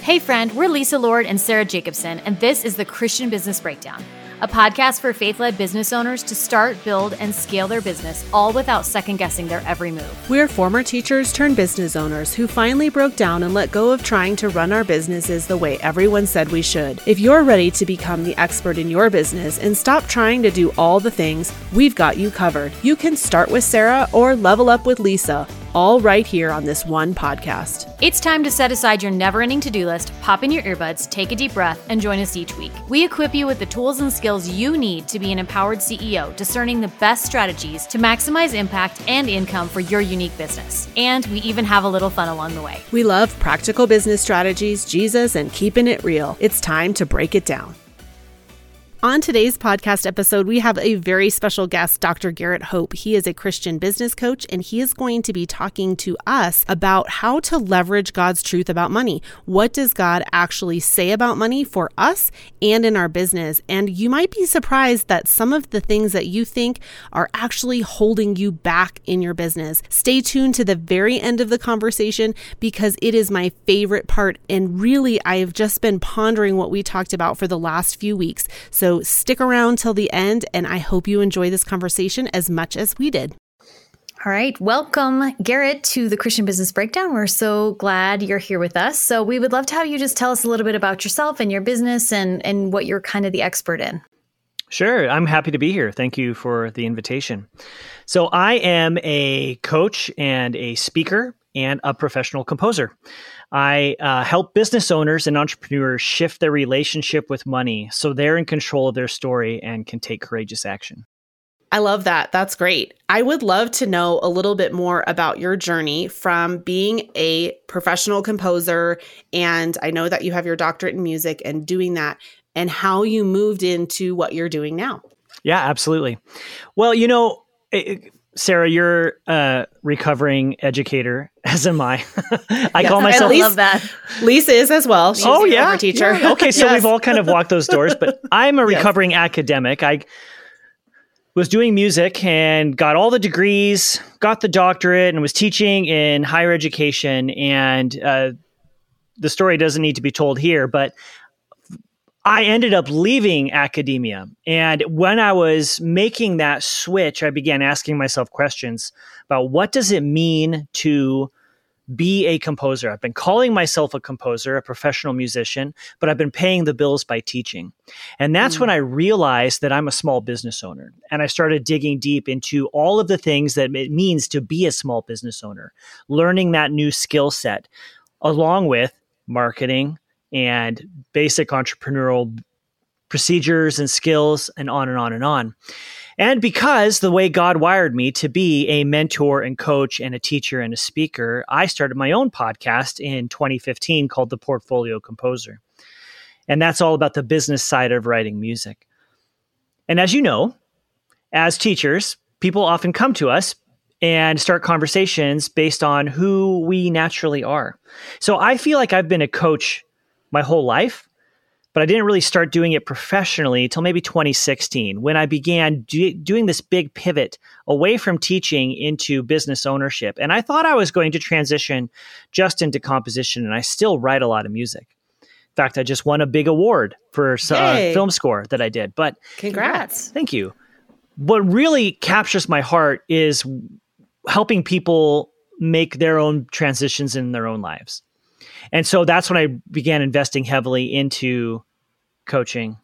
Hey, friend, we're Lisa Lord and Sarah Jacobson, and this is the Christian Business Breakdown, a podcast for faith led business owners to start, build, and scale their business, all without second guessing their every move. We're former teachers turned business owners who finally broke down and let go of trying to run our businesses the way everyone said we should. If you're ready to become the expert in your business and stop trying to do all the things, we've got you covered. You can start with Sarah or level up with Lisa all right here on this one podcast. It's time to set aside your never ending to do list, pop in your earbuds, take a deep breath, and join us each week. We equip you with the tools and skills you need to be an empowered CEO, discerning the best strategies to maximize impact and income for your unique business. And we even have a little fun along the way. We love practical business strategies, Jesus, and keeping it real. It's time to break it down. On today's podcast episode, we have a very special guest, Dr. Garrett Hope. He is a Christian business coach, and he is going to be talking to us about how to leverage God's truth about money. What does God actually say about money for us and in our business? And you might be surprised that some of the things that you think are actually holding you back in your business. Stay tuned to the very end of the conversation because it is my favorite part. And really, I have just been pondering what we talked about for the last few weeks. So stick around till the end, and I hope you enjoy this conversation as much as we did. All right. Welcome, Garrett, to the Christian Business Breakdown. We're so glad you're here with us. So, we would love to have you just tell us a little bit about yourself and your business and, and what you're kind of the expert in. Sure. I'm happy to be here. Thank you for the invitation. So, I am a coach and a speaker and a professional composer. I uh, help business owners and entrepreneurs shift their relationship with money so they're in control of their story and can take courageous action. I love that. That's great. I would love to know a little bit more about your journey from being a professional composer. And I know that you have your doctorate in music and doing that, and how you moved into what you're doing now. Yeah, absolutely. Well, you know, it, Sarah, you're a recovering educator, as am I. I yes, call myself. I love that. Lisa is as well. She's oh yeah, teacher. Yeah. Okay, so yes. we've all kind of walked those doors, but I'm a recovering yes. academic. I was doing music and got all the degrees, got the doctorate, and was teaching in higher education. And uh, the story doesn't need to be told here, but I ended up leaving academia. And when I was making that switch, I began asking myself questions about what does it mean to be a composer? I've been calling myself a composer, a professional musician, but I've been paying the bills by teaching. And that's mm. when I realized that I'm a small business owner. And I started digging deep into all of the things that it means to be a small business owner, learning that new skill set, along with marketing, and basic entrepreneurial procedures and skills and on and on and on. And because the way God wired me to be a mentor and coach and a teacher and a speaker, I started my own podcast in 2015 called The Portfolio Composer. And that's all about the business side of writing music. And as you know, as teachers, people often come to us and start conversations based on who we naturally are. So I feel like I've been a coach my whole life, but I didn't really start doing it professionally until maybe 2016 when I began do- doing this big pivot away from teaching into business ownership. And I thought I was going to transition just into composition, and I still write a lot of music. In fact, I just won a big award for a uh, film score that I did. But congrats. Thank you. What really captures my heart is helping people make their own transitions in their own lives. And so that's when I began investing heavily into coaching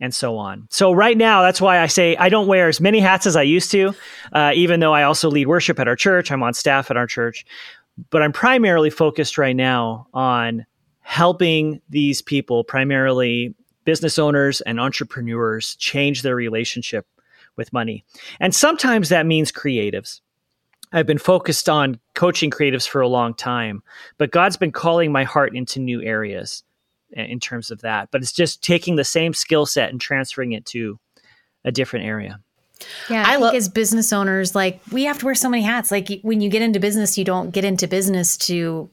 and so on. So right now, that's why I say I don't wear as many hats as I used to, uh, even though I also lead worship at our church. I'm on staff at our church, but I'm primarily focused right now on helping these people, primarily business owners and entrepreneurs, change their relationship with money. And sometimes that means creatives. I've been focused on coaching creatives for a long time, but God's been calling my heart into new areas in terms of that. But it's just taking the same skill set and transferring it to a different area. Yeah, I, I think as business owners, like we have to wear so many hats. Like when you get into business, you don't get into business to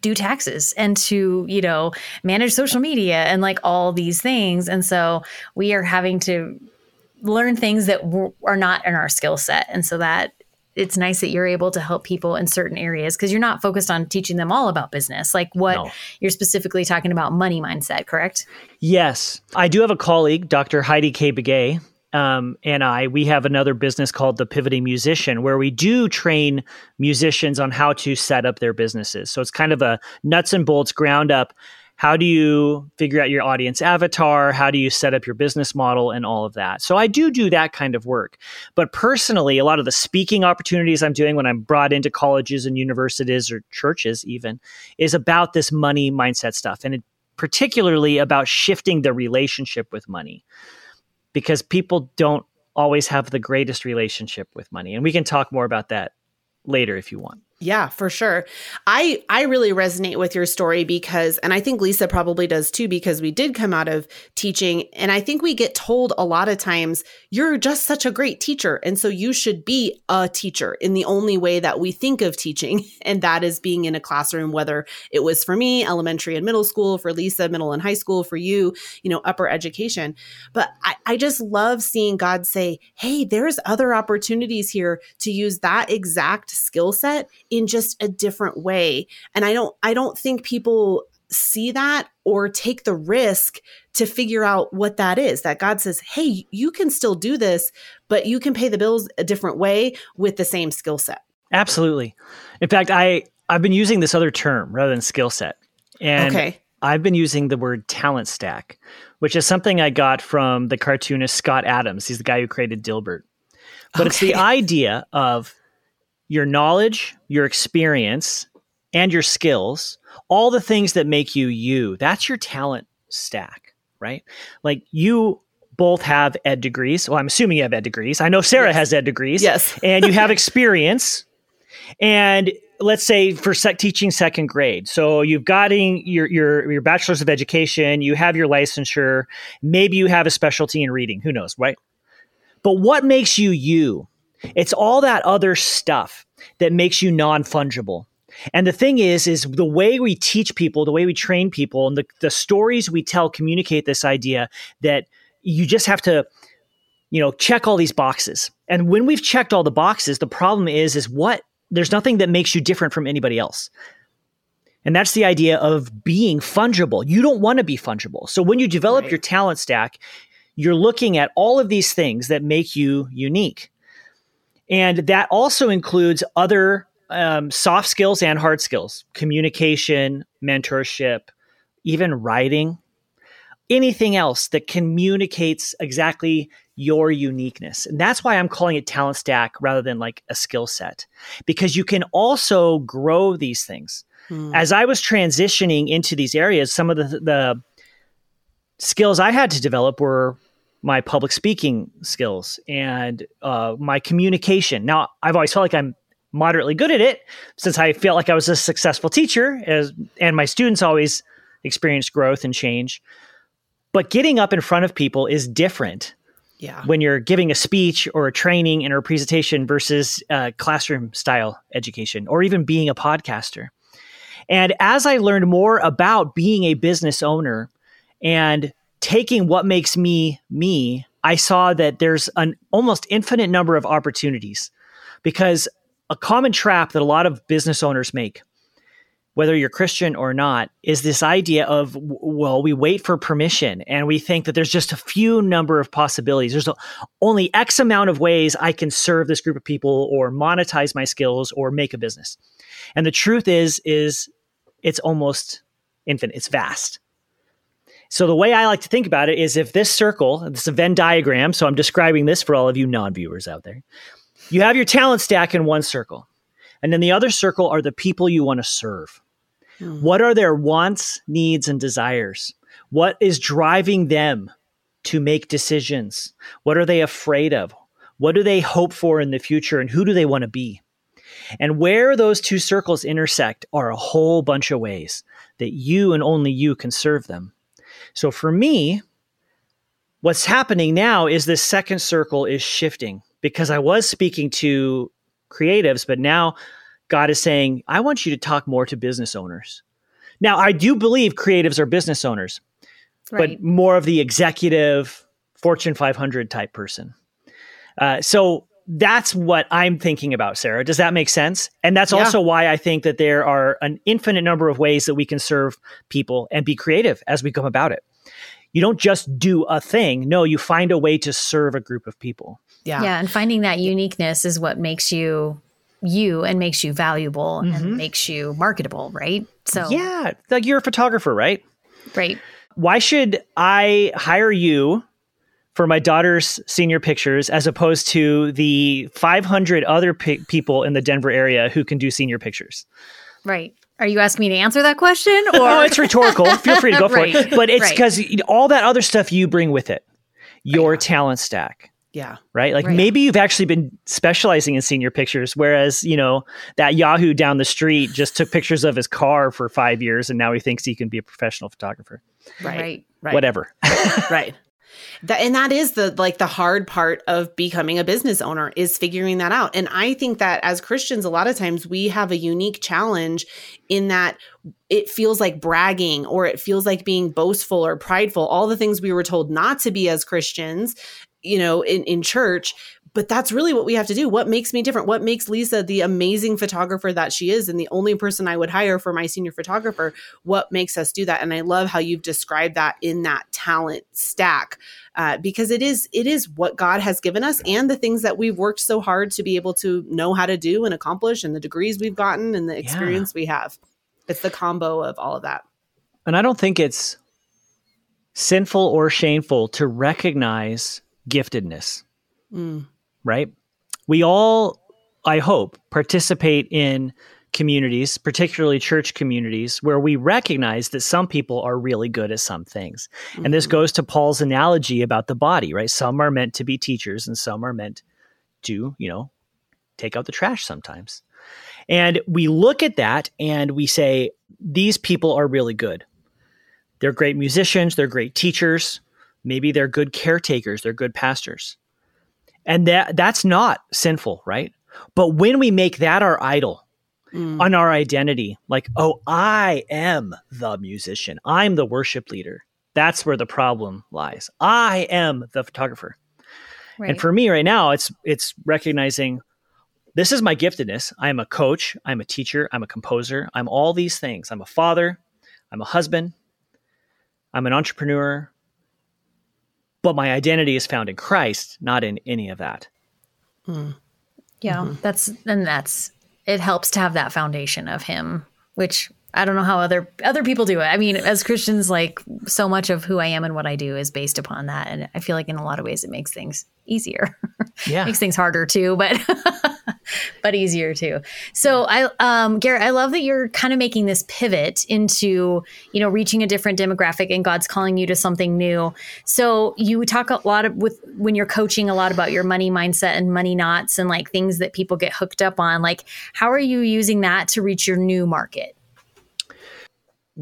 do taxes and to you know manage social media and like all these things and so we are having to learn things that are not in our skill set and so that it's nice that you're able to help people in certain areas because you're not focused on teaching them all about business. Like what no. you're specifically talking about money mindset, correct? Yes. I do have a colleague, Dr. Heidi K. Begay, um, and I, we have another business called the Pivoting Musician, where we do train musicians on how to set up their businesses. So it's kind of a nuts and bolts, ground up. How do you figure out your audience avatar? How do you set up your business model and all of that? So I do do that kind of work. But personally, a lot of the speaking opportunities I'm doing when I'm brought into colleges and universities or churches, even, is about this money mindset stuff. And it, particularly about shifting the relationship with money because people don't always have the greatest relationship with money. And we can talk more about that later if you want. Yeah, for sure. I I really resonate with your story because and I think Lisa probably does too because we did come out of teaching and I think we get told a lot of times you're just such a great teacher and so you should be a teacher in the only way that we think of teaching and that is being in a classroom whether it was for me elementary and middle school for Lisa middle and high school for you, you know, upper education. But I I just love seeing God say, "Hey, there's other opportunities here to use that exact skill set in just a different way. And I don't I don't think people see that or take the risk to figure out what that is. That God says, "Hey, you can still do this, but you can pay the bills a different way with the same skill set." Absolutely. In fact, I I've been using this other term rather than skill set. And okay. I've been using the word talent stack, which is something I got from the cartoonist Scott Adams. He's the guy who created Dilbert. But okay. it's the idea of your knowledge, your experience, and your skills, all the things that make you you. That's your talent stack, right? Like you both have ed degrees. Well, I'm assuming you have ed degrees. I know Sarah yes. has ed degrees. Yes. and you have experience. And let's say for sec- teaching second grade. So you've gotten your, your, your bachelor's of education, you have your licensure, maybe you have a specialty in reading. Who knows, right? But what makes you you? It's all that other stuff that makes you non fungible. And the thing is, is the way we teach people, the way we train people, and the, the stories we tell communicate this idea that you just have to, you know, check all these boxes. And when we've checked all the boxes, the problem is, is what there's nothing that makes you different from anybody else. And that's the idea of being fungible. You don't want to be fungible. So when you develop right. your talent stack, you're looking at all of these things that make you unique. And that also includes other um, soft skills and hard skills communication, mentorship, even writing, anything else that communicates exactly your uniqueness. And that's why I'm calling it talent stack rather than like a skill set, because you can also grow these things. Hmm. As I was transitioning into these areas, some of the, the skills I had to develop were my public speaking skills and uh, my communication. Now, I've always felt like I'm moderately good at it since I felt like I was a successful teacher, as and my students always experienced growth and change. But getting up in front of people is different. Yeah. When you're giving a speech or a training and or a presentation versus uh, classroom style education or even being a podcaster. And as I learned more about being a business owner and taking what makes me me, I saw that there's an almost infinite number of opportunities because a common trap that a lot of business owners make, whether you're Christian or not, is this idea of, well, we wait for permission and we think that there's just a few number of possibilities. There's only X amount of ways I can serve this group of people or monetize my skills or make a business. And the truth is, is it's almost infinite. It's vast. So the way I like to think about it is if this circle, this Venn diagram, so I'm describing this for all of you non-viewers out there. You have your talent stack in one circle. And then the other circle are the people you want to serve. Hmm. What are their wants, needs, and desires? What is driving them to make decisions? What are they afraid of? What do they hope for in the future? And who do they want to be? And where those two circles intersect are a whole bunch of ways that you and only you can serve them. So for me, what's happening now is this second circle is shifting because I was speaking to creatives, but now God is saying, I want you to talk more to business owners. Now, I do believe creatives are business owners, right. but more of the executive Fortune 500 type person. Uh, so that's what I'm thinking about, Sarah. Does that make sense? And that's yeah. also why I think that there are an infinite number of ways that we can serve people and be creative as we come about it. You don't just do a thing. No, you find a way to serve a group of people. Yeah. Yeah. And finding that uniqueness is what makes you you and makes you valuable mm-hmm. and makes you marketable, right? So, yeah, like you're a photographer, right? Right. Why should I hire you for my daughter's senior pictures as opposed to the 500 other pe- people in the Denver area who can do senior pictures? Right. Are you asking me to answer that question? Or oh, it's rhetorical. Feel free to go right. for it. But it's because right. all that other stuff you bring with it, your talent stack. Yeah. Right. Like right. maybe you've actually been specializing in senior pictures, whereas, you know, that Yahoo down the street just took pictures of his car for five years and now he thinks he can be a professional photographer. Right. Right. Whatever. right. That, and that is the like the hard part of becoming a business owner is figuring that out. And I think that as Christians, a lot of times we have a unique challenge in that it feels like bragging or it feels like being boastful or prideful, all the things we were told not to be as Christians, you know, in, in church but that's really what we have to do. What makes me different? What makes Lisa the amazing photographer that she is and the only person I would hire for my senior photographer? What makes us do that? And I love how you've described that in that talent stack uh, because it is it is what God has given us and the things that we've worked so hard to be able to know how to do and accomplish and the degrees we've gotten and the experience yeah. we have. It's the combo of all of that. And I don't think it's sinful or shameful to recognize giftedness. Mm right? We all, I hope, participate in communities, particularly church communities, where we recognize that some people are really good at some things. Mm-hmm. And this mm-hmm. goes to Paul's analogy about the body, right? Some are meant to be teachers and some are meant to, you know, take out the trash sometimes. And we look at that and we say, these people are really good. They're great musicians, they're great teachers, maybe they're good caretakers, they're good pastors. And that that's not sinful, right? But when we make that our idol, mm. on our identity, like, oh, I am the musician, I'm the worship leader. That's where the problem lies. I am the photographer. Right. And for me right now, it's it's recognizing this is my giftedness. I am a coach, I'm a teacher, I'm a composer, I'm all these things. I'm a father, I'm a husband, I'm an entrepreneur, but my identity is found in Christ, not in any of that. Mm. Yeah, mm-hmm. that's and that's it helps to have that foundation of him, which I don't know how other other people do it. I mean, as Christians, like so much of who I am and what I do is based upon that, and I feel like in a lot of ways it makes things easier. Yeah, makes things harder too, but but easier too. So I, um, Garrett, I love that you're kind of making this pivot into you know reaching a different demographic, and God's calling you to something new. So you talk a lot of with when you're coaching a lot about your money mindset and money knots and like things that people get hooked up on. Like, how are you using that to reach your new market?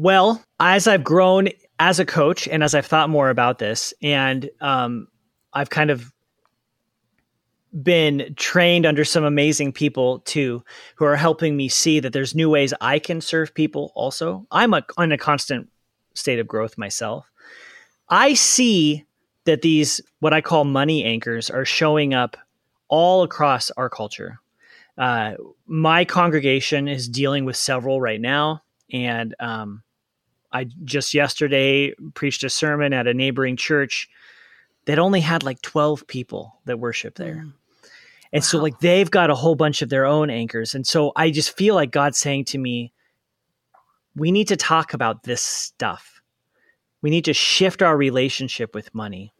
Well, as I've grown as a coach and as I've thought more about this, and um, I've kind of been trained under some amazing people too, who are helping me see that there's new ways I can serve people. Also, I'm a, in a constant state of growth myself. I see that these what I call money anchors are showing up all across our culture. Uh, my congregation is dealing with several right now, and um, I just yesterday preached a sermon at a neighboring church that only had like 12 people that worship there. Mm. And wow. so like they've got a whole bunch of their own anchors. And so I just feel like God's saying to me, we need to talk about this stuff. We need to shift our relationship with money.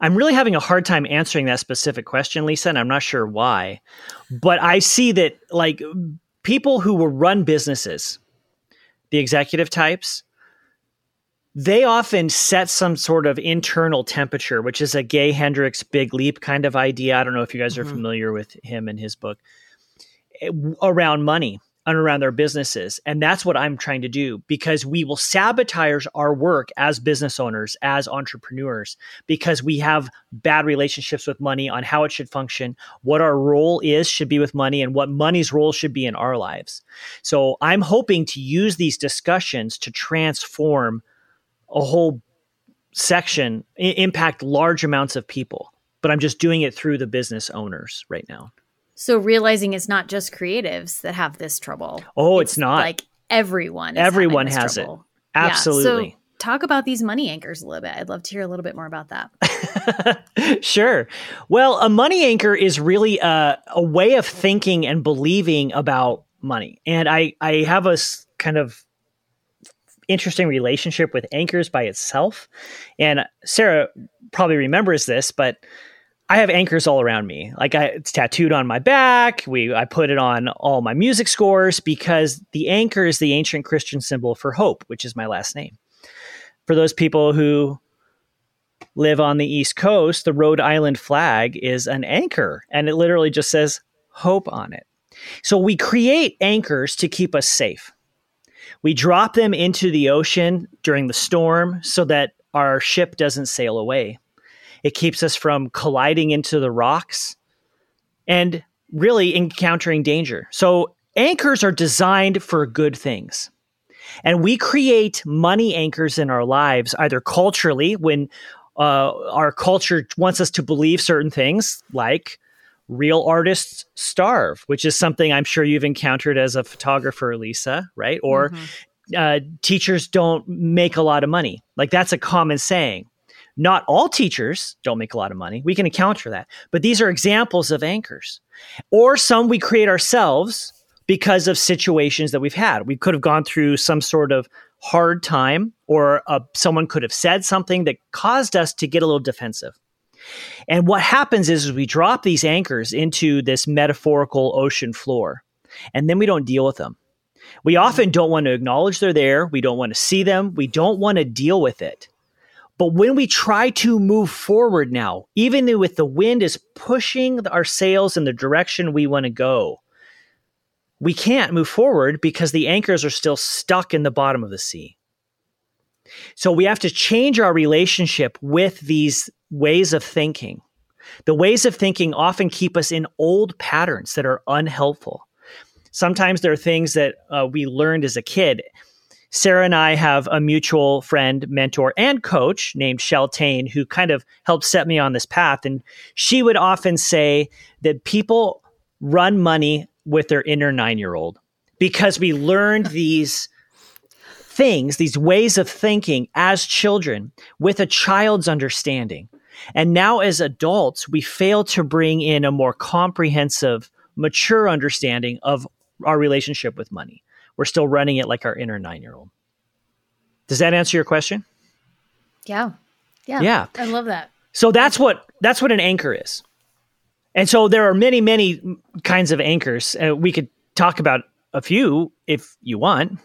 I'm really having a hard time answering that specific question, Lisa, and I'm not sure why. But I see that like people who will run businesses, the executive types, they often set some sort of internal temperature, which is a Gay Hendricks big leap kind of idea. I don't know if you guys are mm-hmm. familiar with him and his book eh, around money and around their businesses. And that's what I'm trying to do because we will sabotage our work as business owners, as entrepreneurs, because we have bad relationships with money on how it should function, what our role is should be with money, and what money's role should be in our lives. So I'm hoping to use these discussions to transform a whole section, I- impact large amounts of people but I'm just doing it through the business owners right now. So realizing it's not just creatives that have this trouble. Oh, it's, it's not. Like everyone. everyone has trouble. it. Absolutely. Yeah, so talk about these money anchors a little bit. I'd love to hear a little bit more about that. sure. Well, a money anchor is really a, a way of thinking and believing about money. And I, I have a kind of interesting relationship with anchors by itself. And Sarah probably remembers this, but I have anchors all around me. Like I, it's tattooed on my back. We I put it on all my music scores because the anchor is the ancient Christian symbol for hope, which is my last name. For those people who live on the East Coast, the Rhode Island flag is an anchor and it literally just says hope on it. So we create anchors to keep us safe. We drop them into the ocean during the storm so that our ship doesn't sail away. It keeps us from colliding into the rocks and really encountering danger. So, anchors are designed for good things. And we create money anchors in our lives, either culturally, when uh, our culture wants us to believe certain things, like real artists starve, which is something I'm sure you've encountered as a photographer, Lisa, right? Or mm-hmm. uh, teachers don't make a lot of money. Like that's a common saying. Not all teachers don't make a lot of money. We can account for that. But these are examples of anchors. Or some we create ourselves because of situations that we've had. We could have gone through some sort of hard time, or uh, someone could have said something that caused us to get a little defensive. And what happens is, is we drop these anchors into this metaphorical ocean floor, and then we don't deal with them. We often don't want to acknowledge they're there. We don't want to see them. We don't want to deal with it. But when we try to move forward now, even with the wind is pushing our sails in the direction we want to go, we can't move forward because the anchors are still stuck in the bottom of the sea. So we have to change our relationship with these ways of thinking. The ways of thinking often keep us in old patterns that are unhelpful. Sometimes there are things that uh, we learned as a kid. Sarah and I have a mutual friend, mentor, and coach named Sheltane who kind of helped set me on this path. And she would often say that people run money with their inner nine year old because we learned these things, these ways of thinking as children with a child's understanding. And now, as adults, we fail to bring in a more comprehensive, mature understanding of our relationship with money. We're still running it like our inner nine year old. Does that answer your question? Yeah. Yeah. Yeah. I love that. So that's what that's what an anchor is. And so there are many, many kinds of anchors. Uh, we could talk about a few if you want.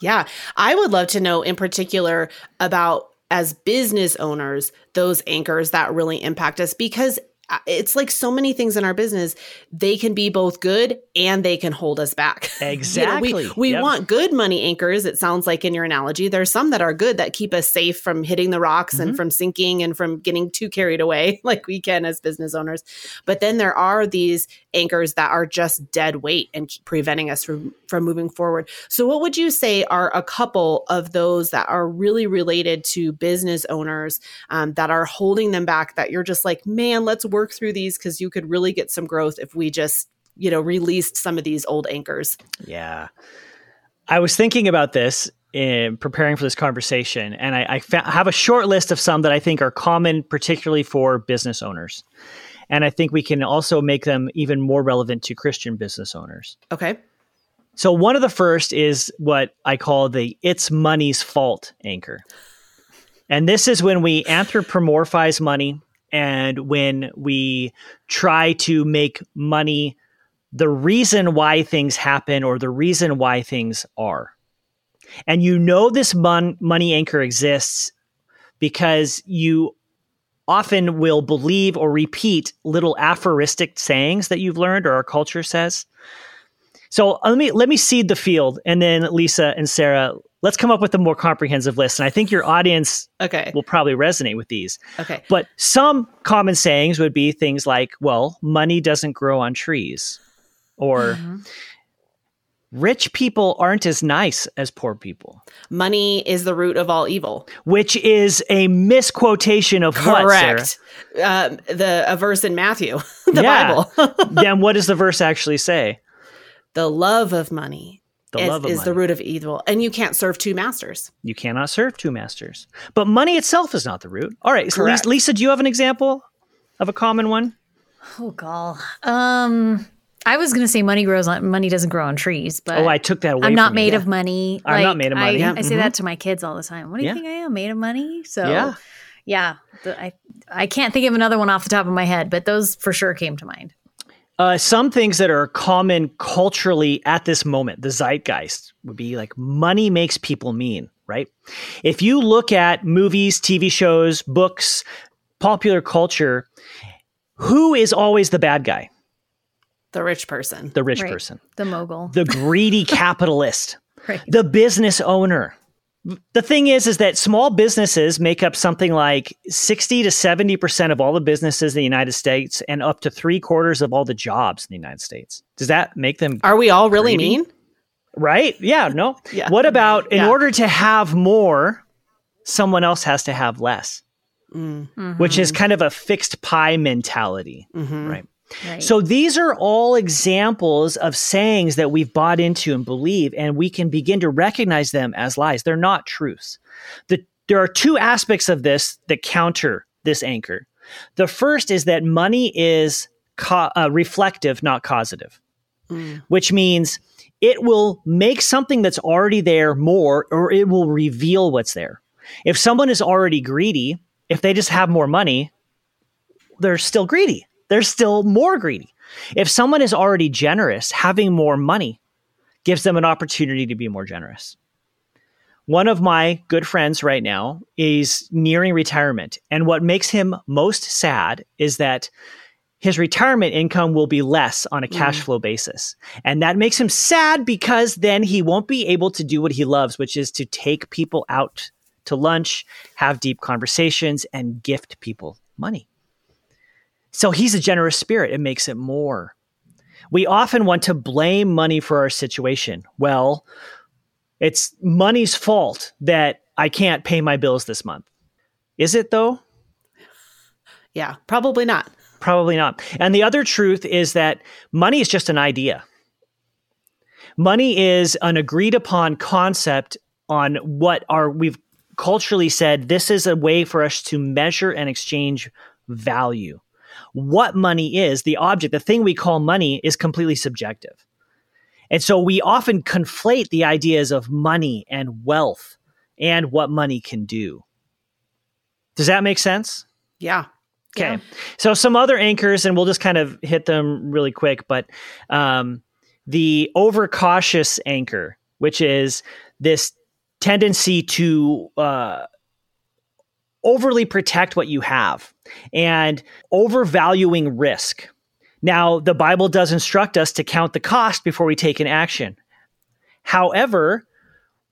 Yeah, I would love to know in particular about as business owners, those anchors that really impact us because it's like so many things in our business they can be both good and they can hold us back. Exactly you know, we, we yep. want good money anchors it sounds like in your analogy. There's some that are good that keep us safe from hitting the rocks mm-hmm. and from sinking and from getting too carried away like we can as business owners. But then there are these anchors that are just dead weight and preventing us from from moving forward. So what would you say are a couple of those that are really related to business owners um, that are holding them back that you're just like man let's work through these because you could really get some growth if we just, you know, released some of these old anchors. Yeah. I was thinking about this in preparing for this conversation, and I, I fa- have a short list of some that I think are common, particularly for business owners. And I think we can also make them even more relevant to Christian business owners. Okay. So, one of the first is what I call the it's money's fault anchor. And this is when we anthropomorphize money and when we try to make money the reason why things happen or the reason why things are. And you know this mon- money anchor exists because you often will believe or repeat little aphoristic sayings that you've learned or our culture says. So let me let me seed the field and then Lisa and Sarah, let's come up with a more comprehensive list. And I think your audience okay. will probably resonate with these. Okay. But some common sayings would be things like, well, money doesn't grow on trees. Or mm-hmm. rich people aren't as nice as poor people. Money is the root of all evil. Which is a misquotation of Correct. what, uh, the a verse in Matthew, the yeah. Bible. then what does the verse actually say? The love of money the is, love of is money. the root of evil, and you can't serve two masters. You cannot serve two masters. But money itself is not the root. All right, so Lisa, Lisa, do you have an example of a common one? Oh, gall. Um, I was going to say money grows on money doesn't grow on trees, but oh, I took that away. I'm not made of money. I'm not made of money. I, I say mm-hmm. that to my kids all the time. What do you yeah. think I am? Made of money? So yeah, yeah. The, I I can't think of another one off the top of my head, but those for sure came to mind. Uh, some things that are common culturally at this moment, the zeitgeist would be like money makes people mean, right? If you look at movies, TV shows, books, popular culture, who is always the bad guy? The rich person. The rich right. person. The mogul. The greedy capitalist. Right. The business owner. The thing is, is that small businesses make up something like 60 to 70% of all the businesses in the United States and up to three quarters of all the jobs in the United States. Does that make them? Are we all really greedy? mean? Right? Yeah, no. yeah. What about in yeah. order to have more, someone else has to have less? Mm-hmm. Which is kind of a fixed pie mentality, mm-hmm. right? Right. So these are all examples of sayings that we've bought into and believe, and we can begin to recognize them as lies. They're not truths. The, there are two aspects of this that counter this anchor. The first is that money is co- uh, reflective, not causative, mm. which means it will make something that's already there more, or it will reveal what's there. If someone is already greedy, if they just have more money, they're still greedy they're still more greedy. If someone is already generous, having more money gives them an opportunity to be more generous. One of my good friends right now is nearing retirement. And what makes him most sad is that his retirement income will be less on a cash mm. flow basis. And that makes him sad because then he won't be able to do what he loves, which is to take people out to lunch, have deep conversations, and gift people money. So he's a generous spirit. It makes it more. We often want to blame money for our situation. Well, it's money's fault that I can't pay my bills this month. Is it though? Yeah, probably not. Probably not. And the other truth is that money is just an idea. Money is an agreed upon concept on what are we've culturally said this is a way for us to measure and exchange value what money is, the object, the thing we call money, is completely subjective. And so we often conflate the ideas of money and wealth and what money can do. Does that make sense? Yeah. Okay. Yeah. So some other anchors, and we'll just kind of hit them really quick, but um, the overcautious anchor, which is this tendency to uh, overly protect what you have and overvaluing risk. Now, the Bible does instruct us to count the cost before we take an action. However,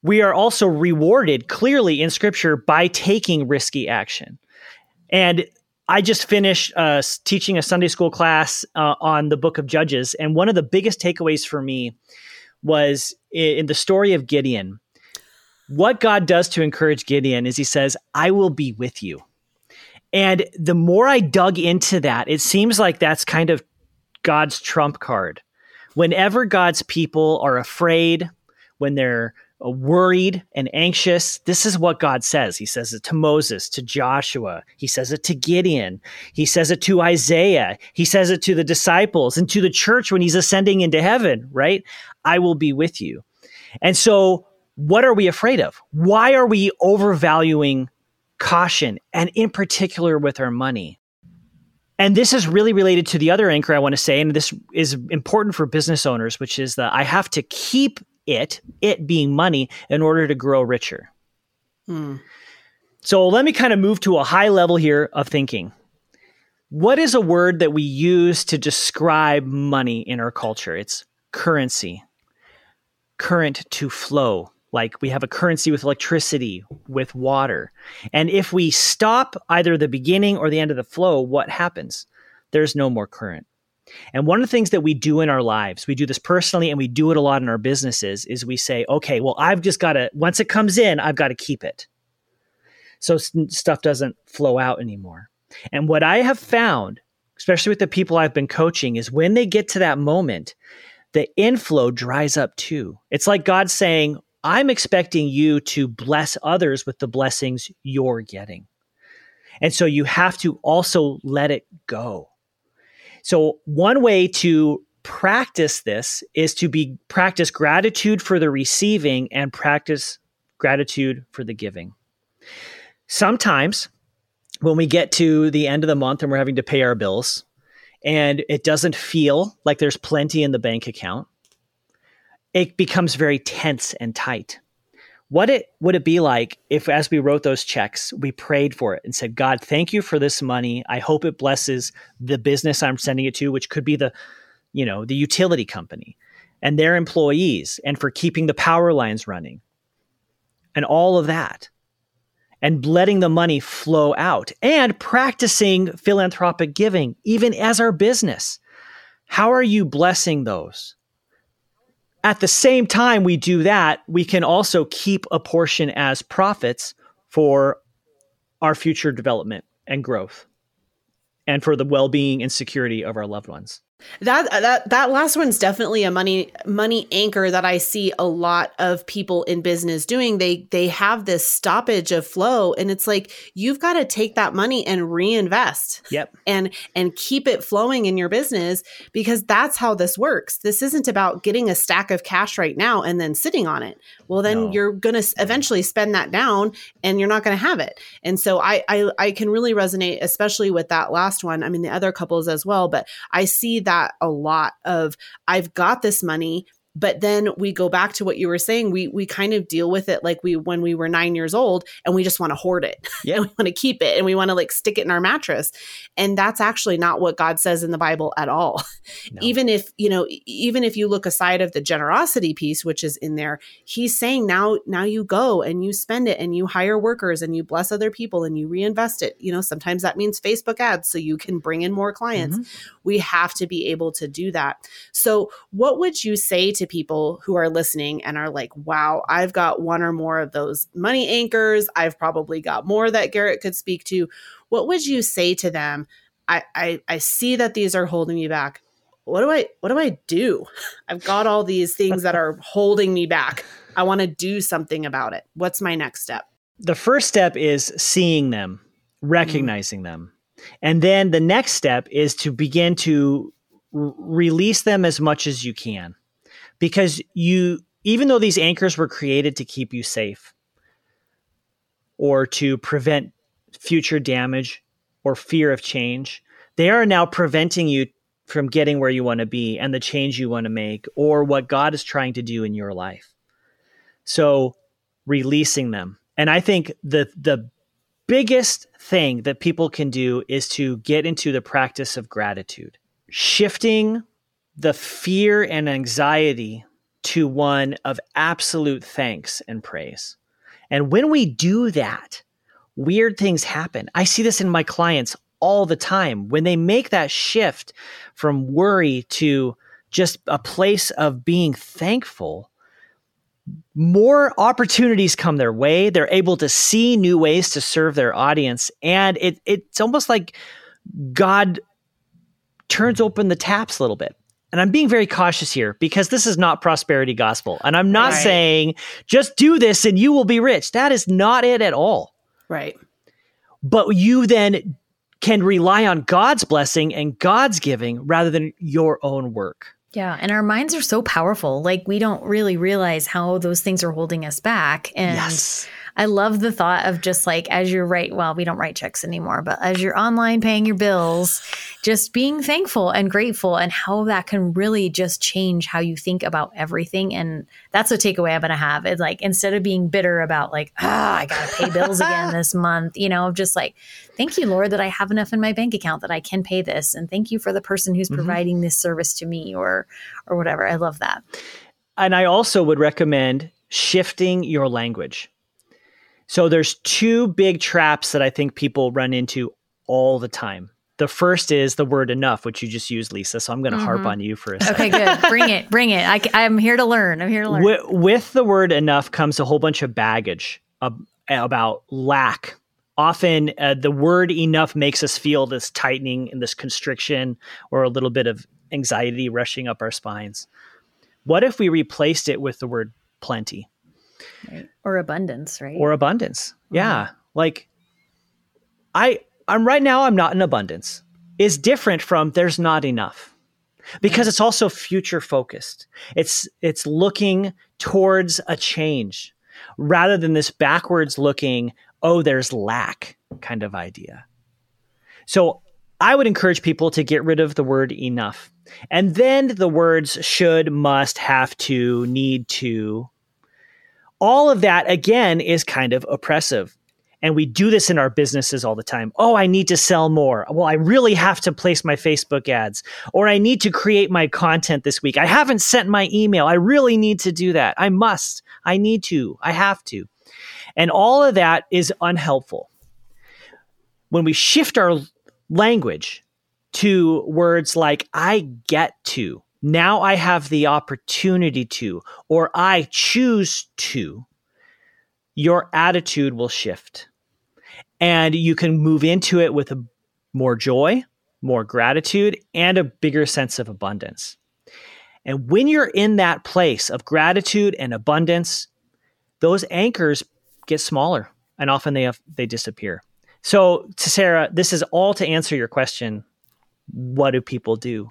we are also rewarded clearly in scripture by taking risky action. And I just finished uh, teaching a Sunday school class uh, on the book of Judges. And one of the biggest takeaways for me was in the story of Gideon what God does to encourage Gideon is he says, I will be with you. And the more I dug into that, it seems like that's kind of God's trump card. Whenever God's people are afraid, when they're uh, worried and anxious, this is what God says. He says it to Moses, to Joshua. He says it to Gideon. He says it to Isaiah. He says it to the disciples and to the church when he's ascending into heaven, right? I will be with you. And so what are we afraid of? Why are we overvaluing caution and in particular with our money? And this is really related to the other anchor I want to say, and this is important for business owners, which is that I have to keep it, it being money, in order to grow richer. Hmm. So let me kind of move to a high level here of thinking. What is a word that we use to describe money in our culture? It's currency, current to flow, like we have a currency with electricity, with water. And if we stop either the beginning or the end of the flow, what happens? There's no more current. And one of the things that we do in our lives, we do this personally and we do it a lot in our businesses, is we say, okay, well, I've just got to, once it comes in, I've got to keep it. So stuff doesn't flow out anymore. And what I have found, especially with the people I've been coaching, is when they get to that moment, the inflow dries up too. It's like God saying, I'm expecting you to bless others with the blessings you're getting. And so you have to also let it go. So one way to practice this is to be practice gratitude for the receiving and practice gratitude for the giving. Sometimes when we get to the end of the month and we're having to pay our bills and it doesn't feel like there's plenty in the bank account, it becomes very tense and tight. What it would it be like if as we wrote those checks, we prayed for it and said, God, thank you for this money. I hope it blesses the business I'm sending it to, which could be the, you know, the utility company and their employees and for keeping the power lines running and all of that and letting the money flow out and practicing philanthropic giving, even as our business. How are you blessing those? At the same time we do that, we can also keep a portion as profits for our future development and growth and for the well-being and security of our loved ones. That uh, that that last one's definitely a money money anchor that I see a lot of people in business doing. They they have this stoppage of flow and it's like you've got to take that money and reinvest. Yep. And and keep it flowing in your business because that's how this works. This isn't about getting a stack of cash right now and then sitting on it. Well, then no. you're going to eventually spend that down and you're not going to have it. And so I, I I can really resonate especially with that last one. I mean the other couples as well, but I see that that a lot of I've got this money but then we go back to what you were saying we we kind of deal with it like we when we were 9 years old and we just want to hoard it yeah. and we want to keep it and we want to like stick it in our mattress and that's actually not what God says in the Bible at all no. even if you know even if you look aside of the generosity piece which is in there he's saying now now you go and you spend it and you hire workers and you bless other people and you reinvest it you know sometimes that means Facebook ads so you can bring in more clients mm-hmm. we have to be able to do that so what would you say to to people who are listening and are like, wow, I've got one or more of those money anchors. I've probably got more that Garrett could speak to. What would you say to them? I, I, I see that these are holding me back. What do I what do I do? I've got all these things that are holding me back. I want to do something about it. What's my next step? The first step is seeing them, recognizing mm. them. And then the next step is to begin to r- release them as much as you can because you even though these anchors were created to keep you safe or to prevent future damage or fear of change, they are now preventing you from getting where you want to be and the change you want to make or what God is trying to do in your life. So, releasing them. And I think the the biggest thing that people can do is to get into the practice of gratitude. Shifting the fear and anxiety to one of absolute thanks and praise. And when we do that, weird things happen. I see this in my clients all the time. When they make that shift from worry to just a place of being thankful, more opportunities come their way. They're able to see new ways to serve their audience. And it, it's almost like God turns open the taps a little bit and I'm being very cautious here because this is not prosperity gospel. And I'm not right. saying just do this and you will be rich. That is not it at all. Right. But you then can rely on God's blessing and God's giving rather than your own work. Yeah, and our minds are so powerful. Like we don't really realize how those things are holding us back. And yes. I love the thought of just like as you're right, well, we don't write checks anymore, but as you're online paying your bills, just being thankful and grateful and how that can really just change how you think about everything. And that's a takeaway I'm gonna have. It's like instead of being bitter about like, ah, I gotta pay bills again this month, you know, just like, thank you, Lord, that I have enough in my bank account that I can pay this. And thank you for the person who's mm-hmm. providing this service to me or or whatever. I love that. And I also would recommend shifting your language. So there's two big traps that I think people run into all the time. The first is the word enough, which you just used, Lisa. So I'm going to mm-hmm. harp on you for a second. Okay, good. Bring it. Bring it. I, am here to learn. I'm here to learn. With, with, the word enough comes a whole bunch of baggage about lack. Often uh, the word enough makes us feel this tightening and this constriction or a little bit of anxiety rushing up our spines. What if we replaced it with the word plenty? Right. Or abundance, right? Or abundance. Mm-hmm. Yeah. Like I I'm right now I'm not in abundance is different from there's not enough. Because it's also future focused. It's it's looking towards a change rather than this backwards looking, oh, there's lack kind of idea. So I would encourage people to get rid of the word enough. And then the words should, must, have to, need to. All of that, again, is kind of oppressive. And we do this in our businesses all the time. Oh, I need to sell more. Well, I really have to place my Facebook ads, or I need to create my content this week. I haven't sent my email. I really need to do that. I must. I need to. I have to. And all of that is unhelpful. When we shift our language to words like, I get to, now I have the opportunity to, or I choose to, your attitude will shift and you can move into it with a, more joy, more gratitude, and a bigger sense of abundance. And when you're in that place of gratitude and abundance, those anchors get smaller and often they have, they disappear. So, to Sarah, this is all to answer your question what do people do?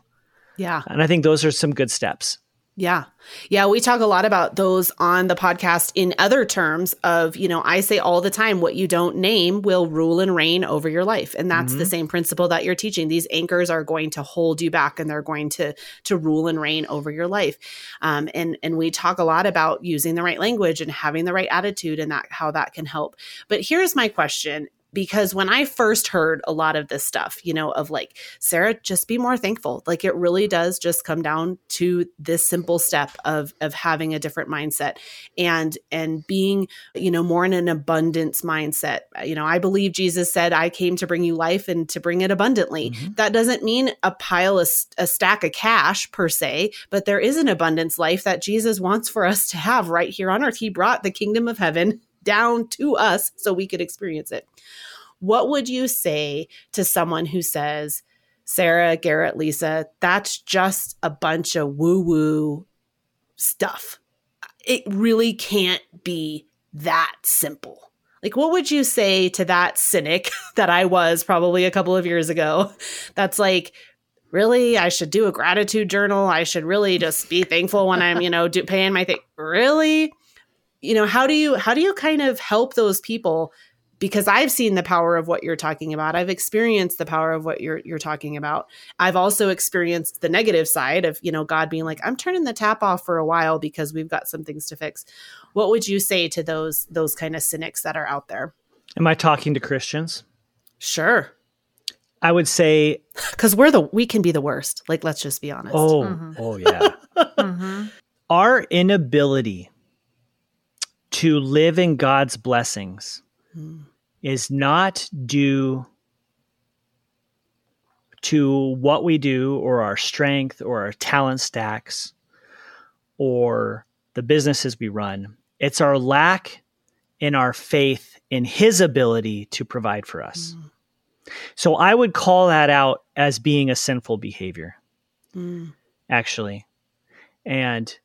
Yeah. And I think those are some good steps. Yeah. Yeah. We talk a lot about those on the podcast in other terms of, you know, I say all the time, what you don't name will rule and reign over your life. And that's mm-hmm. the same principle that you're teaching. These anchors are going to hold you back and they're going to, to rule and reign over your life. Um, and, and we talk a lot about using the right language and having the right attitude and that, how that can help. But here's my question because when I first heard a lot of this stuff, you know, of like, Sarah, just be more thankful. Like it really does just come down to this simple step of of having a different mindset and and being, you know, more in an abundance mindset. You know, I believe Jesus said, I came to bring you life and to bring it abundantly. Mm-hmm. That doesn't mean a pile of a stack of cash per se, but there is an abundance life that Jesus wants for us to have right here on earth. He brought the kingdom of heaven down to us so we could experience it. What would you say to someone who says, Sarah, Garrett, Lisa, that's just a bunch of woo woo stuff? It really can't be that simple. Like, what would you say to that cynic that I was probably a couple of years ago? That's like, really, I should do a gratitude journal. I should really just be thankful when I'm, you know, do, paying my thing. Really? You know how do you how do you kind of help those people because I've seen the power of what you're talking about. I've experienced the power of what you're you're talking about. I've also experienced the negative side of, you know, God being like, I'm turning the tap off for a while because we've got some things to fix. What would you say to those those kind of cynics that are out there? Am I talking to Christians? Sure. I would say cuz we're the we can be the worst. Like let's just be honest. Oh, mm-hmm. oh yeah. mm-hmm. Our inability to live in God's blessings mm. is not due to what we do or our strength or our talent stacks or the businesses we run. It's our lack in our faith in His ability to provide for us. Mm. So I would call that out as being a sinful behavior, mm. actually. And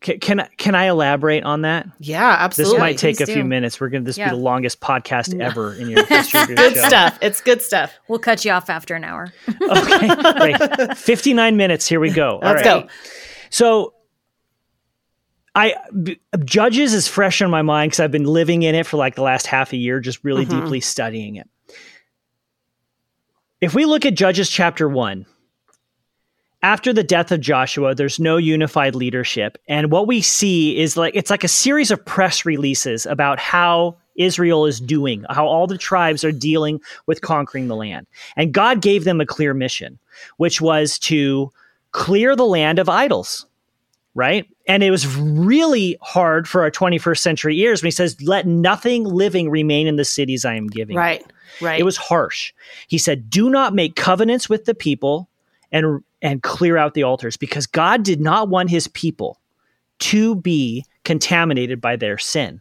can, can I can I elaborate on that? Yeah, absolutely. This might take Please a do. few minutes. We're gonna this yeah. be the longest podcast ever in your history. Of your good show. stuff. It's good stuff. We'll cut you off after an hour. okay, great. Fifty nine minutes. Here we go. Let's go. So, I b- judges is fresh on my mind because I've been living in it for like the last half a year, just really mm-hmm. deeply studying it. If we look at Judges chapter one, after the death of Joshua, there's no unified leadership. And what we see is like it's like a series of press releases about how Israel is doing, how all the tribes are dealing with conquering the land. And God gave them a clear mission, which was to clear the land of idols. right? And it was really hard for our 21st century ears when he says, Let nothing living remain in the cities I am giving. Right, right. It was harsh. He said, Do not make covenants with the people and, and clear out the altars because God did not want his people to be contaminated by their sin.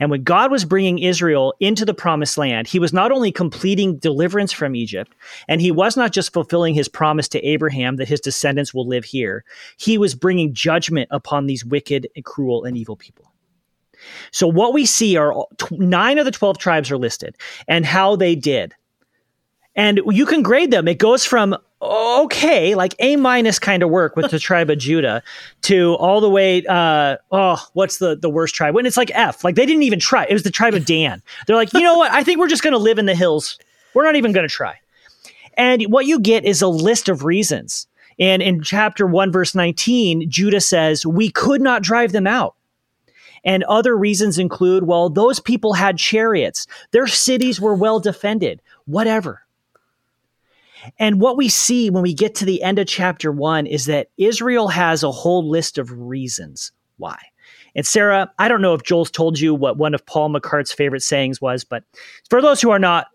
And when God was bringing Israel into the promised land, he was not only completing deliverance from Egypt, and he was not just fulfilling his promise to Abraham that his descendants will live here, he was bringing judgment upon these wicked and cruel and evil people. So, what we see are nine of the 12 tribes are listed and how they did. And you can grade them. It goes from okay, like A minus kind of work with the tribe of Judah to all the way, uh, oh, what's the, the worst tribe? When it's like F, like they didn't even try. It was the tribe of Dan. They're like, you know what? I think we're just going to live in the hills. We're not even going to try. And what you get is a list of reasons. And in chapter 1, verse 19, Judah says, We could not drive them out. And other reasons include, well, those people had chariots, their cities were well defended, whatever. And what we see when we get to the end of chapter one is that Israel has a whole list of reasons why. And Sarah, I don't know if Joel's told you what one of Paul McCart's favorite sayings was, but for those who are not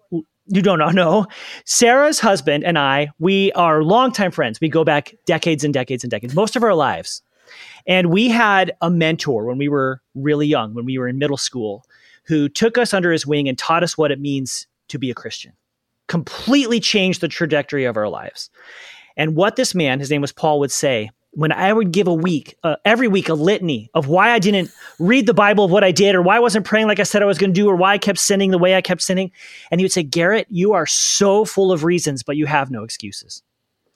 you do not know, Sarah's husband and I, we are longtime friends. We go back decades and decades and decades, most of our lives. And we had a mentor when we were really young, when we were in middle school, who took us under his wing and taught us what it means to be a Christian completely changed the trajectory of our lives. And what this man, his name was Paul, would say when I would give a week, uh, every week, a litany of why I didn't read the Bible of what I did, or why I wasn't praying like I said I was going to do, or why I kept sinning the way I kept sinning. And he would say, Garrett, you are so full of reasons, but you have no excuses.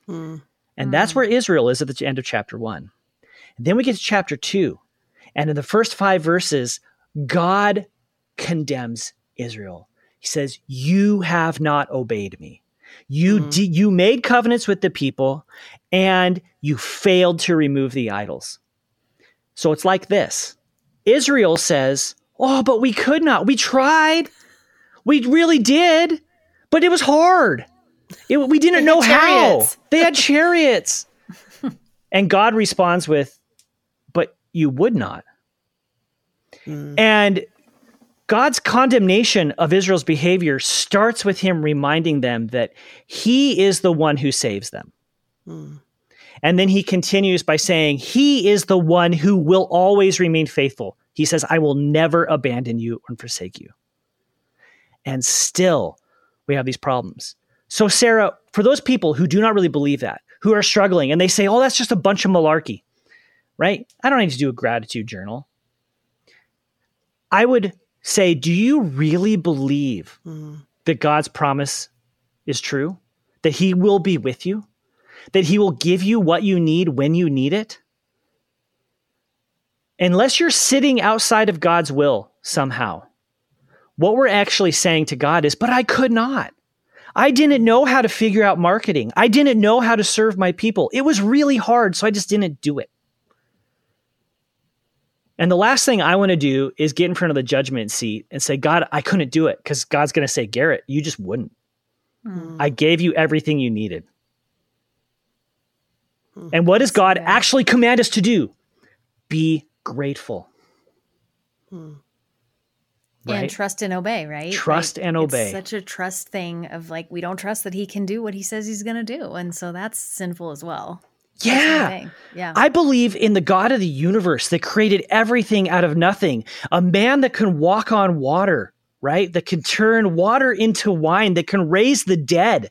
Mm. And mm. that's where Israel is at the end of chapter one. And then we get to chapter two. And in the first five verses, God condemns Israel. He says, You have not obeyed me. You, mm-hmm. d- you made covenants with the people and you failed to remove the idols. So it's like this Israel says, Oh, but we could not. We tried. We really did, but it was hard. It, we didn't know how. They had chariots. and God responds with, But you would not. Mm. And God's condemnation of Israel's behavior starts with him reminding them that he is the one who saves them. Hmm. And then he continues by saying, He is the one who will always remain faithful. He says, I will never abandon you and forsake you. And still, we have these problems. So, Sarah, for those people who do not really believe that, who are struggling, and they say, Oh, that's just a bunch of malarkey, right? I don't need to do a gratitude journal. I would say, do you really believe mm. that God's promise is true? That He will be with you? That He will give you what you need when you need it? Unless you're sitting outside of God's will somehow, what we're actually saying to God is, but I could not. I didn't know how to figure out marketing. I didn't know how to serve my people. It was really hard, so I just didn't do it. And the last thing I want to do is get in front of the judgment seat and say, God, I couldn't do it because God's going to say, Garrett, you just wouldn't. Mm. I gave you everything you needed. Mm. And what does God actually command us to do? Be grateful. Mm. Right? And trust and obey, right? Trust like, and obey. such a trust thing of like, we don't trust that he can do what he says he's going to do. And so that's sinful as well. Yeah. Yeah. I believe in the God of the universe that created everything out of nothing, a man that can walk on water, right? That can turn water into wine, that can raise the dead,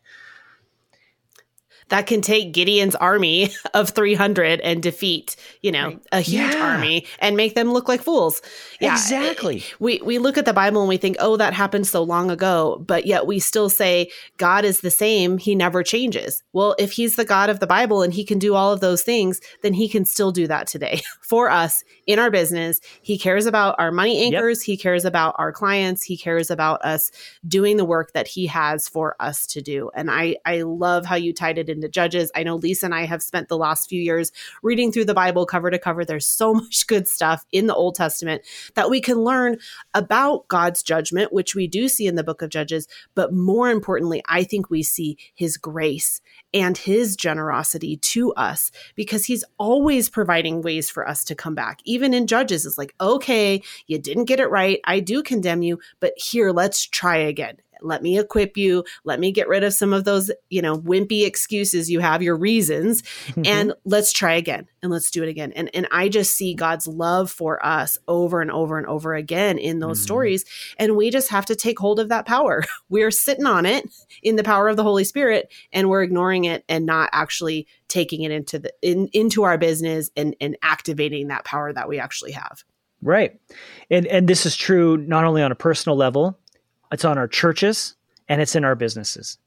that can take Gideon's army of 300 and defeat, you know, right. a huge yeah. army and make them look like fools. Yeah, exactly. Eh, we we look at the Bible and we think, "Oh, that happened so long ago," but yet we still say God is the same, he never changes. Well, if he's the God of the Bible and he can do all of those things, then he can still do that today for us in our business. He cares about our money anchors, yep. he cares about our clients, he cares about us doing the work that he has for us to do. And I I love how you tied it into Judges. I know Lisa and I have spent the last few years reading through the Bible cover to cover. There's so much good stuff in the Old Testament that we can learn about God's judgment, which we do see in the book of Judges. But more importantly, I think we see his grace and his generosity to us because he's always providing ways for us to come back. Even in Judges, it's like, okay, you didn't get it right. I do condemn you, but here, let's try again let me equip you. Let me get rid of some of those you know wimpy excuses. You have your reasons. Mm-hmm. and let's try again and let's do it again. And and i just see god's love for us over and over and over again in those mm-hmm. stories. And we just have to take hold of that power. We're sitting on it in the power of the holy spirit and we're ignoring it and not actually taking it into the in, into our business and and activating that power that we actually have. Right. And and this is true not only on a personal level it's on our churches and it's in our businesses.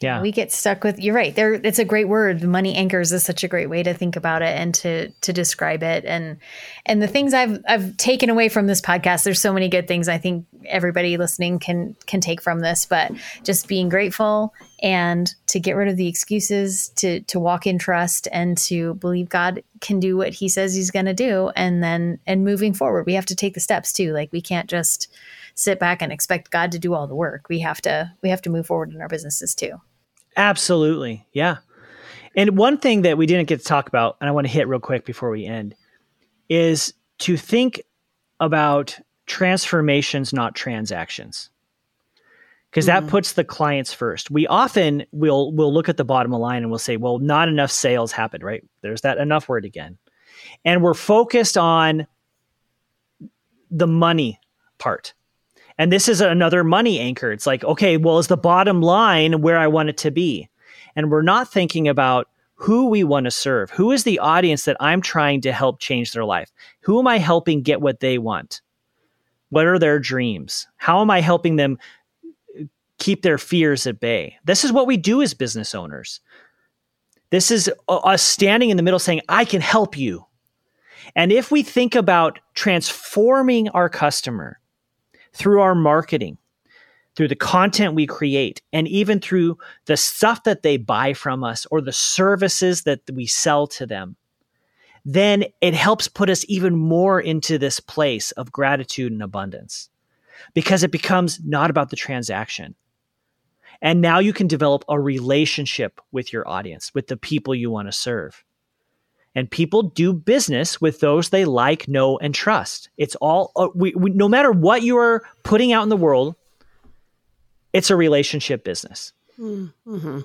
Yeah. We get stuck with you're right. There it's a great word. Money anchors is such a great way to think about it and to to describe it. And and the things I've I've taken away from this podcast, there's so many good things I think everybody listening can can take from this, but just being grateful and to get rid of the excuses, to to walk in trust and to believe God can do what he says he's gonna do and then and moving forward. We have to take the steps too. Like we can't just sit back and expect God to do all the work. We have to we have to move forward in our businesses too. Absolutely. Yeah. And one thing that we didn't get to talk about and I want to hit real quick before we end is to think about transformations not transactions. Because mm. that mm-hmm. puts the clients first. We often will will look at the bottom line and we'll say, well, not enough sales happened, right? There's that enough word again. And we're focused on the money part. And this is another money anchor. It's like, okay, well, is the bottom line where I want it to be? And we're not thinking about who we want to serve. Who is the audience that I'm trying to help change their life? Who am I helping get what they want? What are their dreams? How am I helping them keep their fears at bay? This is what we do as business owners. This is us standing in the middle saying, I can help you. And if we think about transforming our customer, through our marketing, through the content we create, and even through the stuff that they buy from us or the services that we sell to them, then it helps put us even more into this place of gratitude and abundance because it becomes not about the transaction. And now you can develop a relationship with your audience, with the people you want to serve. And people do business with those they like, know, and trust. It's all, uh, we, we, no matter what you are putting out in the world, it's a relationship business. Mm-hmm.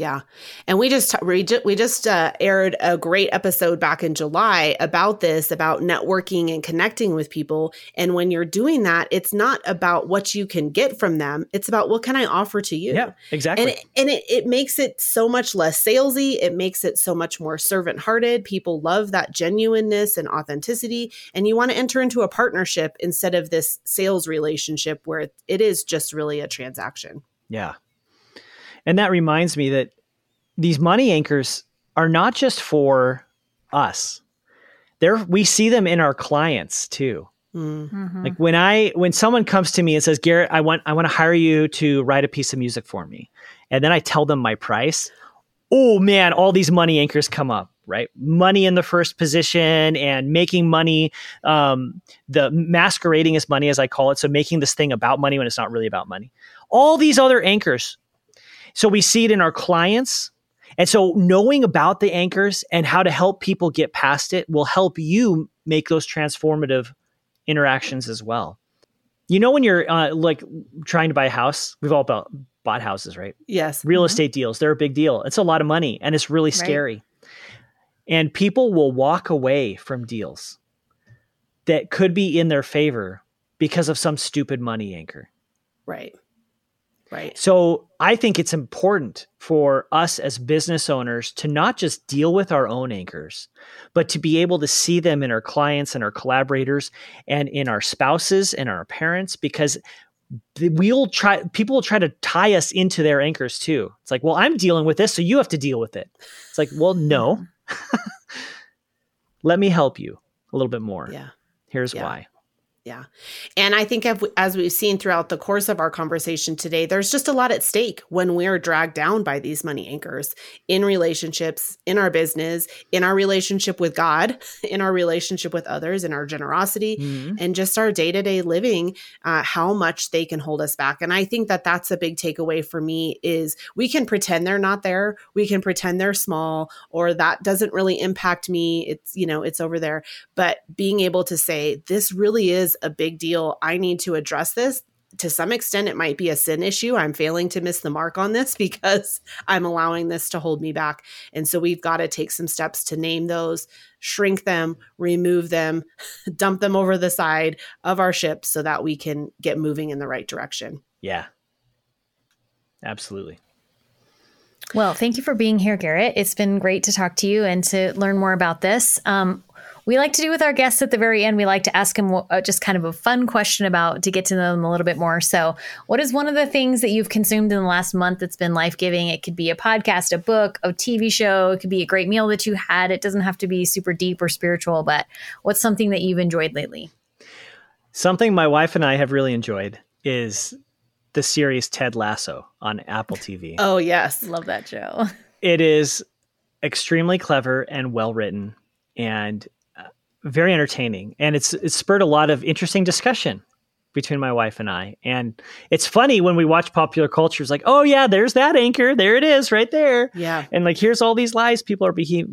Yeah. And we just we just, we just uh, aired a great episode back in July about this about networking and connecting with people and when you're doing that it's not about what you can get from them it's about what can I offer to you. Yeah, exactly. And it, and it, it makes it so much less salesy, it makes it so much more servant-hearted. People love that genuineness and authenticity and you want to enter into a partnership instead of this sales relationship where it is just really a transaction. Yeah. And that reminds me that these money anchors are not just for us. They're, we see them in our clients too. Mm-hmm. Like when I when someone comes to me and says, "Garrett, I want I want to hire you to write a piece of music for me," and then I tell them my price. Oh man, all these money anchors come up, right? Money in the first position and making money, um, the masquerading as money, as I call it. So making this thing about money when it's not really about money. All these other anchors so we see it in our clients. And so knowing about the anchors and how to help people get past it will help you make those transformative interactions as well. You know, when you're uh, like trying to buy a house, we've all bought, bought houses, right? Yes. Real mm-hmm. estate deals, they're a big deal. It's a lot of money and it's really scary. Right. And people will walk away from deals that could be in their favor because of some stupid money anchor. Right. Right. So I think it's important for us as business owners to not just deal with our own anchors, but to be able to see them in our clients and our collaborators and in our spouses and our parents because we'll try people will try to tie us into their anchors too. It's like, well, I'm dealing with this, so you have to deal with it. It's like, well, no. Let me help you a little bit more. Yeah. Here's yeah. why. Yeah. And I think as we've seen throughout the course of our conversation today, there's just a lot at stake when we're dragged down by these money anchors in relationships, in our business, in our relationship with God, in our relationship with others, in our generosity, mm-hmm. and just our day to day living, uh, how much they can hold us back. And I think that that's a big takeaway for me is we can pretend they're not there. We can pretend they're small or that doesn't really impact me. It's, you know, it's over there. But being able to say, this really is is a big deal. I need to address this. To some extent, it might be a sin issue. I'm failing to miss the mark on this because I'm allowing this to hold me back. And so we've got to take some steps to name those, shrink them, remove them, dump them over the side of our ship so that we can get moving in the right direction. Yeah. Absolutely. Well, thank you for being here, Garrett. It's been great to talk to you and to learn more about this. Um, we like to do with our guests at the very end. We like to ask them uh, just kind of a fun question about to get to know them a little bit more. So, what is one of the things that you've consumed in the last month that's been life giving? It could be a podcast, a book, a TV show. It could be a great meal that you had. It doesn't have to be super deep or spiritual, but what's something that you've enjoyed lately? Something my wife and I have really enjoyed is the series Ted Lasso on Apple TV. Oh, yes. Love that show. It is extremely clever and well written. And very entertaining, and it's it's spurred a lot of interesting discussion between my wife and I. And it's funny when we watch popular culture, it's like, oh yeah, there's that anchor, there it is, right there. Yeah, and like here's all these lies people are be-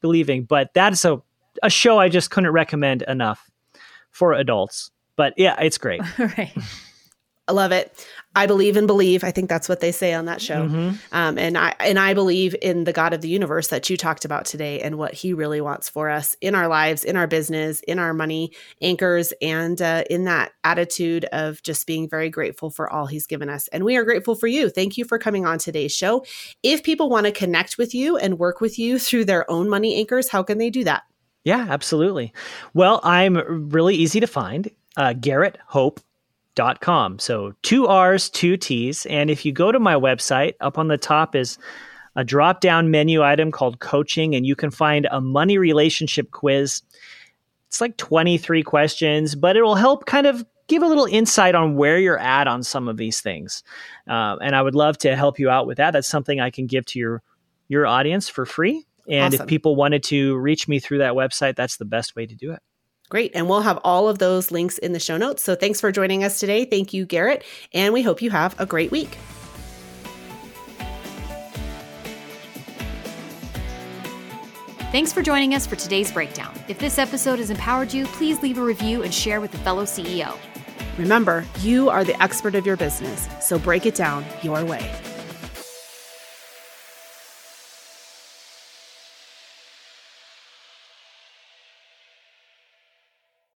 believing. But that's a a show I just couldn't recommend enough for adults. But yeah, it's great. right. I love it. I believe and believe. I think that's what they say on that show. Mm-hmm. Um, and I and I believe in the God of the universe that you talked about today and what He really wants for us in our lives, in our business, in our money anchors, and uh, in that attitude of just being very grateful for all He's given us. And we are grateful for you. Thank you for coming on today's show. If people want to connect with you and work with you through their own money anchors, how can they do that? Yeah, absolutely. Well, I'm really easy to find. Uh, Garrett Hope dot com. So two R's, two T's. And if you go to my website, up on the top is a drop down menu item called coaching, and you can find a money relationship quiz. It's like 23 questions, but it will help kind of give a little insight on where you're at on some of these things. Uh, and I would love to help you out with that. That's something I can give to your your audience for free. And awesome. if people wanted to reach me through that website, that's the best way to do it. Great. And we'll have all of those links in the show notes. So thanks for joining us today. Thank you, Garrett. And we hope you have a great week. Thanks for joining us for today's breakdown. If this episode has empowered you, please leave a review and share with a fellow CEO. Remember, you are the expert of your business, so break it down your way.